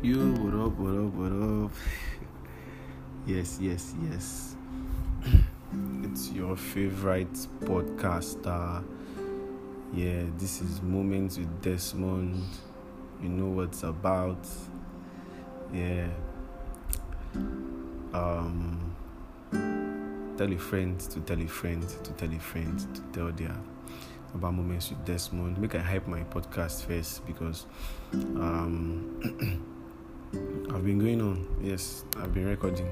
Yo, what up, what up, what up? yes, yes, yes. it's your favorite podcaster. Yeah, this is Moments with Desmond. You know what's about. Yeah. Um tell a friend to tell a friend to tell a friend to tell their about moments with Desmond. Make I hype my podcast first because um I've been going on. Yes, I've been recording.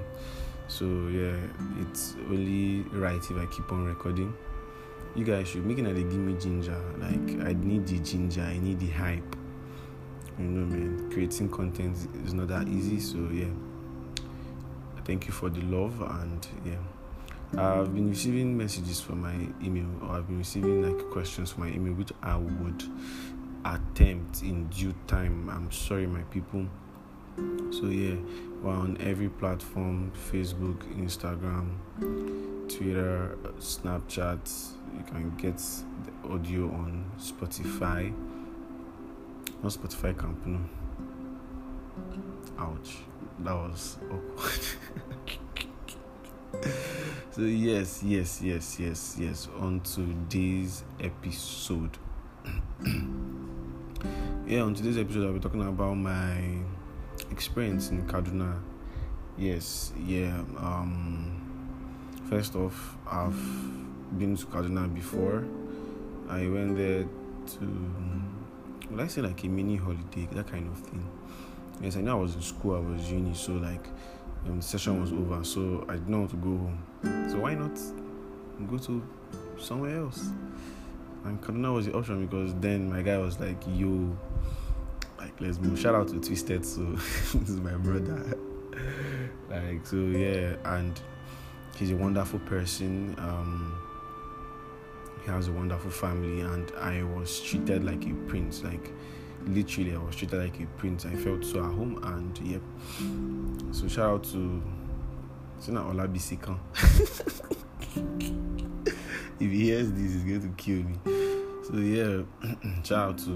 So yeah, it's only right if I keep on recording. You guys should make it they give me ginger. Like I need the ginger, I need the hype. You know, man. Creating content is not that easy. So yeah, thank you for the love and yeah. I've been receiving messages from my email, or I've been receiving like questions from my email, which I would attempt in due time. I'm sorry, my people so yeah, we're on every platform: Facebook, Instagram, Twitter, Snapchat. You can get the audio on Spotify. Not Spotify Company. Ouch, that was awkward. so yes, yes, yes, yes, yes. On today's episode. yeah, on today's episode, I'll be talking about my experience in Kaduna. Yes, yeah. Um, first off, I've been to Kaduna before. I went there to, would I say like a mini holiday, that kind of thing. Yes, I know I was in school, I was uni, so like um, the session was over, so I didn't want to go home. So why not go to somewhere else? And Kaduna was the option because then my guy was like, yo, like let's move. Shout out to Twisted So this is my brother. like so yeah, and he's a wonderful person. Um he has a wonderful family and I was treated like a prince, like literally I was treated like a prince. I felt so at home and yep. So shout out to Sina Olabisikan. if he hears this, he's going to kill me. So yeah, shout out to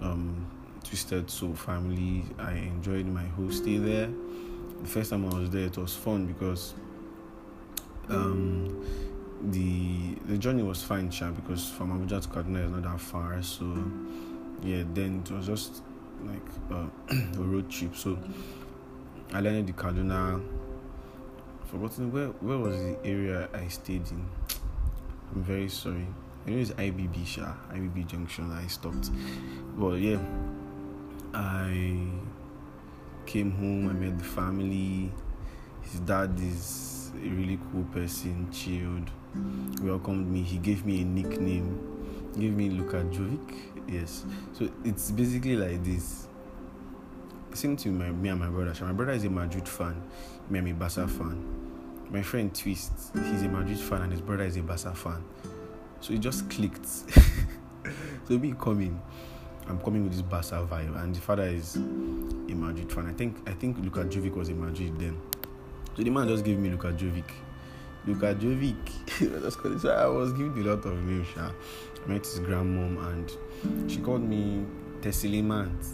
um Twisted Soul family. I enjoyed my whole stay there. The first time I was there, it was fun because um, the the journey was fine, sure, because from Abuja to Kaduna is not that far. So yeah, then it was just like uh, a road trip. So I landed the Kaduna. Forgotten where where was the area I stayed in. I'm very sorry. It's IBB, Sha, IBB Junction. I stopped, but yeah, I came home, I met the family. His dad is a really cool person, chilled, welcomed me. He gave me a nickname, gave me Luka Jovic. Yes. So it's basically like this. Same to my, me and my brother. So My brother is a Madrid fan, me I'm a Barca fan. My friend Twist, he's a Madrid fan and his brother is a Barca fan. So it just clicked. so me coming I'm coming with this Barca vibe, and the father is a Madrid fan. I think I think Luka Jovic was a Madrid then. So the man just gave me Luka Jovic. Luka Jovic. so I was giving a lot of names. I met his grandmom and she called me Tessilimant.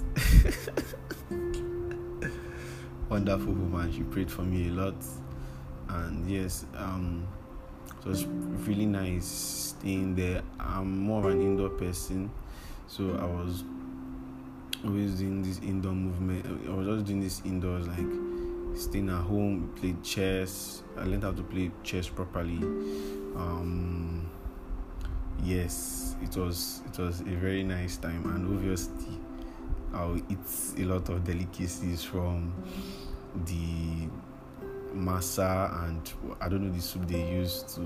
Wonderful woman. She prayed for me a lot. And yes, um, it was really nice staying there. I'm more of an indoor person so I was always doing this indoor movement. I was just doing this indoors, like staying at home, played chess. I learned how to play chess properly. Um, yes, it was it was a very nice time, and obviously, I'll eat a lot of delicacies from the masa and I don't know the soup they use to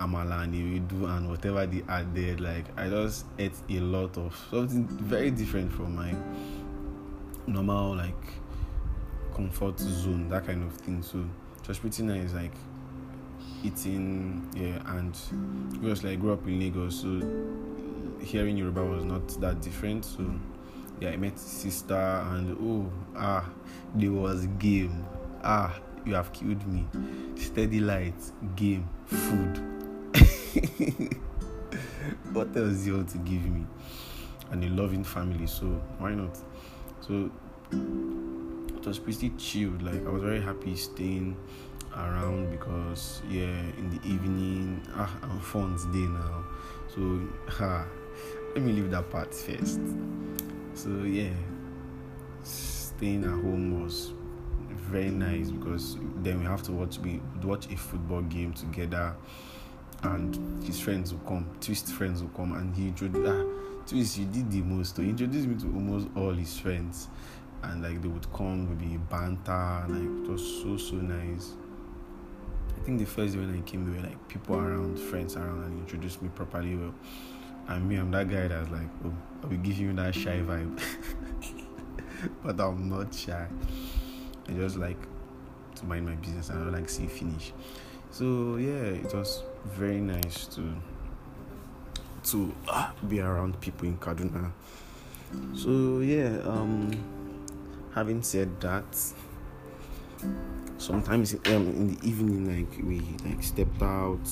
amala and ewedu and whatever they add there. Like I just ate a lot of something very different from my normal like comfort zone, that kind of thing. So just pretty nice, like eating, yeah. And because like I grew up in Lagos, so hearing Yoruba was not that different. So yeah, I met sister and oh ah, there was game. Ah, you have killed me. Steady light, game, food what else you want to give me? And a loving family, so why not? So it was pretty chilled. Like I was very happy staying around because yeah, in the evening, ah, I'm fun day now. So ah, let me leave that part first. So yeah, staying at home was very nice because then we have to watch we watch a football game together and his friends will come twist friends will come and he introduced ah, twist you did the most he introduced me to almost all his friends and like they would come maybe banter like it was so so nice. I think the first day when i came there were like people around friends around and introduced me properly well. And me i'm that guy that's like oh i will give you that shy vibe. But i'm not shy I just like to mind my business and I don't like see finish. So yeah, it was very nice to to uh, be around people in Kaduna. So yeah, um, having said that, sometimes um, in the evening, like we like stepped out,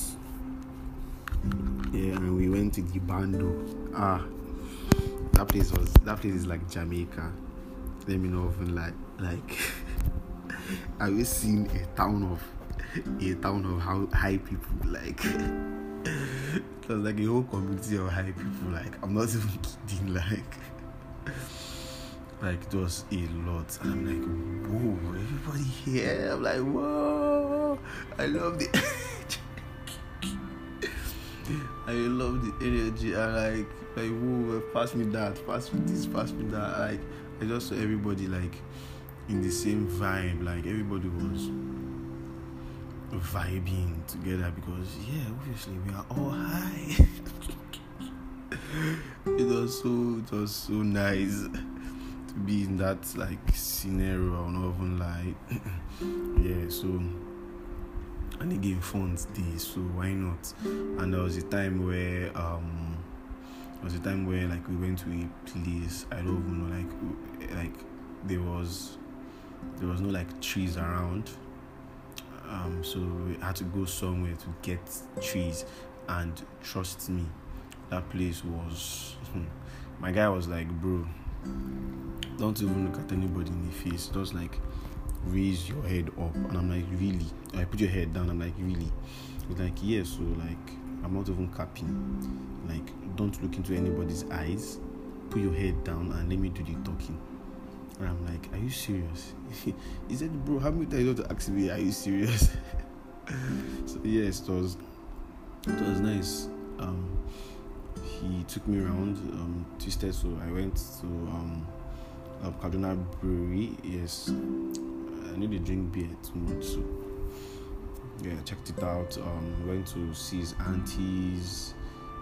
yeah, and we went to the bando. Ah, that place was that place is like Jamaica. Let me know if like like. have you seen a town of a town of how high people like was like a whole community of high people like i'm not even kidding like like was a lot and i'm like whoa everybody here i'm like whoa i love the I love the energy. I like like whoa, pass me that, pass me this, pass me that. Like I just saw everybody like in the same vibe. Like everybody was vibing together because yeah, obviously we are all high. it was so it was so nice to be in that like scenario. I'll not even yeah, so and again funds day, so why not? And there was a time where um there was a time where like we went to a place I don't even know like like there was there was no like trees around. Um, so we had to go somewhere to get trees. And trust me that place was my guy was like bro don't even look at anybody in the face. Just like raise your head up. And i'm like really? I put your head down. I'm like really? He's like yeah so like i'm not even capping. Like don't look into anybody's eyes. Put your head down and let me do the talking and I'm like, Are you serious? he said, Bro, how many times you have to ask me, Are you serious? so, yes, it was, it was nice. Um, he took me around, um, twisted, so I went to um, uh, Brewery. Yes, I need to drink beer too much, so yeah, checked it out. Um, went to see his aunties,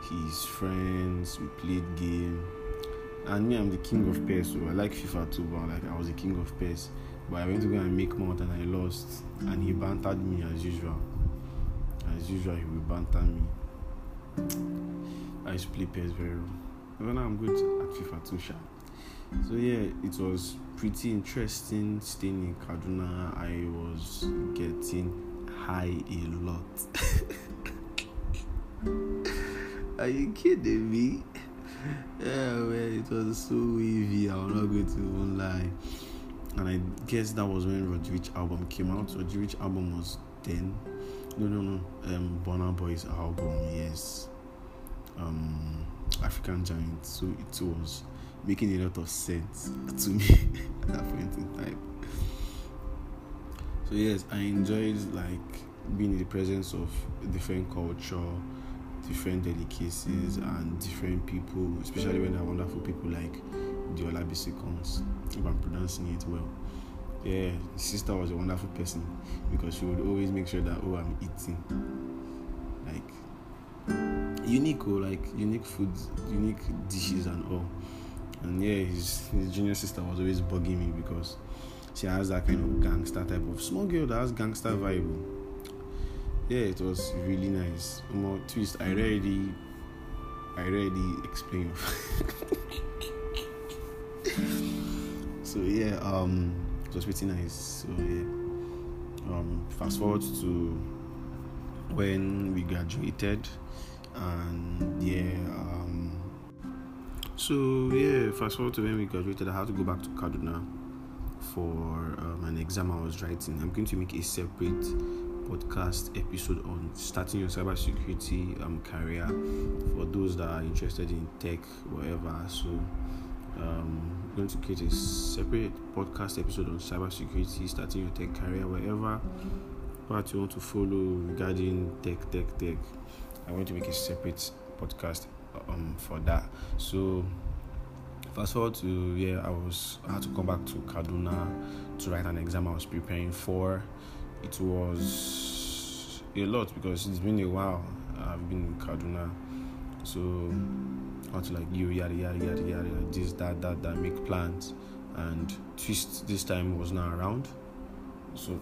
his friends. We played game and me, I'm the king of PES, so I like FIFA too, but like I was the king of PES. But I went to go and make more and I lost. And he bantered me as usual. As usual, he will banter me. I used to play PES very well. But now I'm good at FIFA too, sharp. So yeah, it was pretty interesting staying in Kaduna. I was getting high a lot. Are you kidding me? Yeah, man, it was so wavy. I'm not going to even lie. And I guess that was when Roddy Ricch album came out. Roddy Ricch album was then. No, no, no. Um, Burna Boy's album, yes. Um, African Giant. So it was making a lot of sense to me at that point in time. So yes, I enjoyed like being in the presence of different culture different delicacies and different people, especially when they're wonderful people like the Olabisi if I'm pronouncing it well. Yeah, sister was a wonderful person because she would always make sure that oh I'm eating. Like unique oh, like unique foods, unique dishes and all. And yeah, his, his junior sister was always bugging me because she has that kind of gangster type of small girl that has gangster vibe. Oh. Yeah, it was really nice. More twist. I already, I already explained. so yeah, um, it was pretty nice. So yeah, um, fast forward to when we graduated, and yeah, um, so yeah, fast forward to when we graduated. I had to go back to Kaduna for um, an exam I was writing. I'm going to make a separate podcast episode on starting your cybersecurity um, career for those that are interested in tech, whatever. So, um, I'm going to create a separate podcast episode on cybersecurity, starting your tech career, whatever part you want to follow regarding tech, tech, tech. I'm going to make a separate podcast um, for that. So, fast forward to yeah, I was I had to come back to Kaduna to write an exam I was preparing for. It was a lot because it's been a while. I've been in Kaduna, so I to like you yada yada yada yada this that that that make plans, and twist this time was not around, so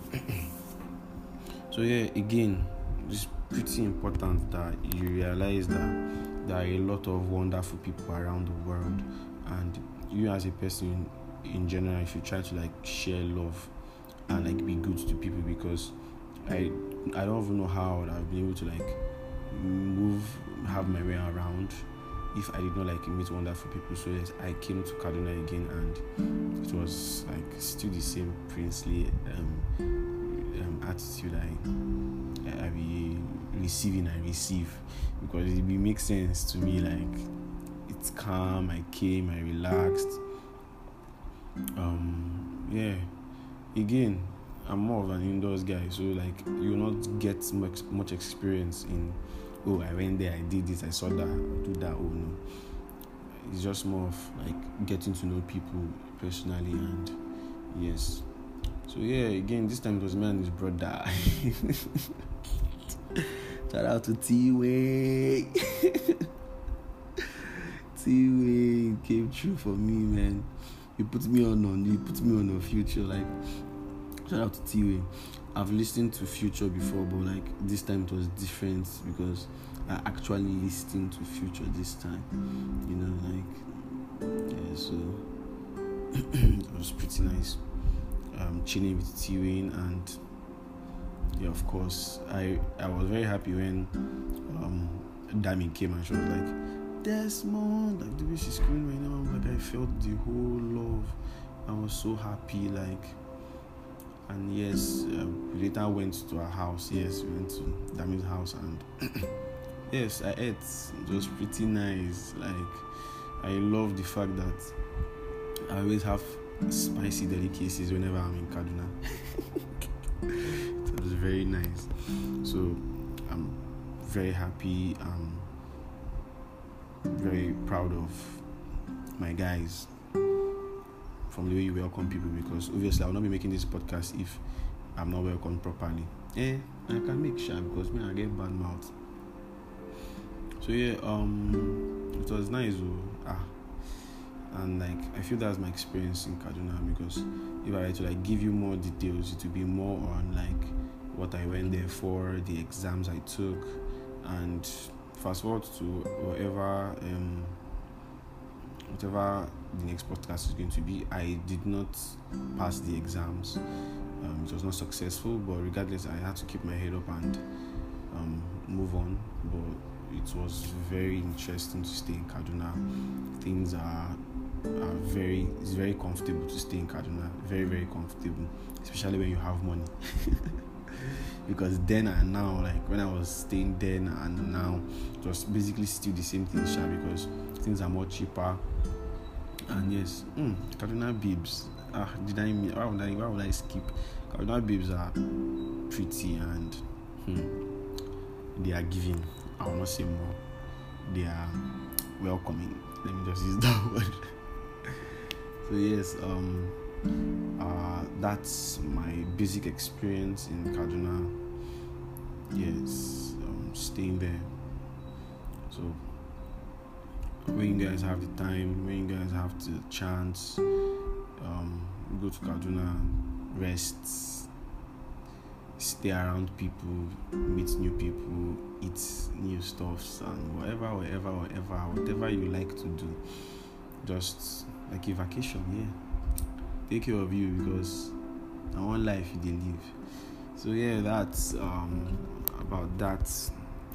so yeah again it's pretty important that you realize that there are a lot of wonderful people around the world. And you as a person in general if you try to like share love and like be good to people because I I don't even know how I've been able to like move have my way around if I did not like meet wonderful people. So yes, I came to Kaduna again and it was like still the same princely um, um, attitude I I be receiving I receive because it be make sense to me like it's calm. I came, I relaxed. Um, yeah. Again, I'm more of an indoors guy, so like you will not get much much experience in. Oh, I went there, I did this, I saw that, I do that. Oh no, it's just more of like getting to know people personally, and yes. So yeah, again, this time it was me and his brother. Shout out to T Way. T-Way came true for me, man. You put me on on you put me on a future. Like shout out to T-Way. I've listened to Future before, but like this time it was different because I actually listened to Future this time. You know, like yeah, so it was pretty nice. Um, chilling with T-Way and yeah, of course, I I was very happy when um, Dami came and she was like Desmond, like the way she screamed right now, like I felt the whole love. I was so happy, like. And yes, uh, we later went to our house. Yes, we went to Dami's house, and yes, I ate. It was pretty nice. Like, I love the fact that I always have spicy delicacies whenever I'm in Kaduna. it was very nice. So I'm very happy. I'm very proud of my guys from the way you welcome people because obviously I'll not be making this podcast if I'm not welcomed properly. Eh, I can make sure because me I get bad mouth. So yeah, um it was nice ah and like I feel that's my experience in Kaduna because if I were to like give you more details it would be more on like what I went there for, the exams I took and fast forward to whatever um, whatever the next podcast is going to be. I did not pass the exams. Um, it was not successful, but regardless, I had to keep my head up and um, move on. But it was very interesting to stay in Kaduna. Things are are very it's very comfortable to stay in Kaduna. Very very comfortable, especially when you have money. because then and now, like when I was staying then and now, was basically still the same thing, sure, because things are more cheaper. And yes, mm, Kaduna Bibs. Ah, did I mean why would I why would I skip? Kaduna Bibs are pretty and hmm, they are giving. I will not say more. They are welcoming. Let me just use that word. so yes, um uh, that's my basic experience in Kaduna. Yes, um, staying there. So when you guys have the time, when you guys have the chance, um, go to Kaduna, rest, stay around people, meet new people, eat new stuffs, and whatever, whatever, whatever, whatever you like to do. Just like a vacation, yeah take care of you because I want life you did live. So yeah, that's um, about that.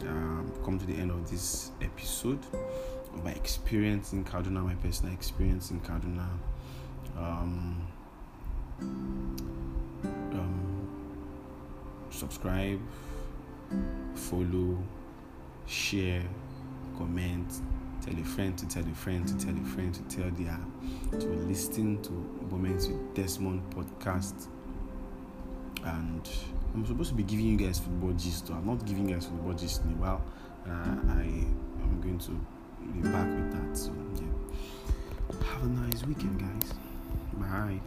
Um, come to the end of this episode my experience in Kaduna, my personal experience in Kaduna. Um, um, subscribe, follow, share, comment, tell a friend to tell a friend to tell a friend to tell their to listen to Moments with Desmond podcast. And I'm supposed to be giving you guys football gist. I'm not giving you guys football gist in a while. Uh, I am going to be back with that. So yeah. Have a nice weekend, guys. Bye.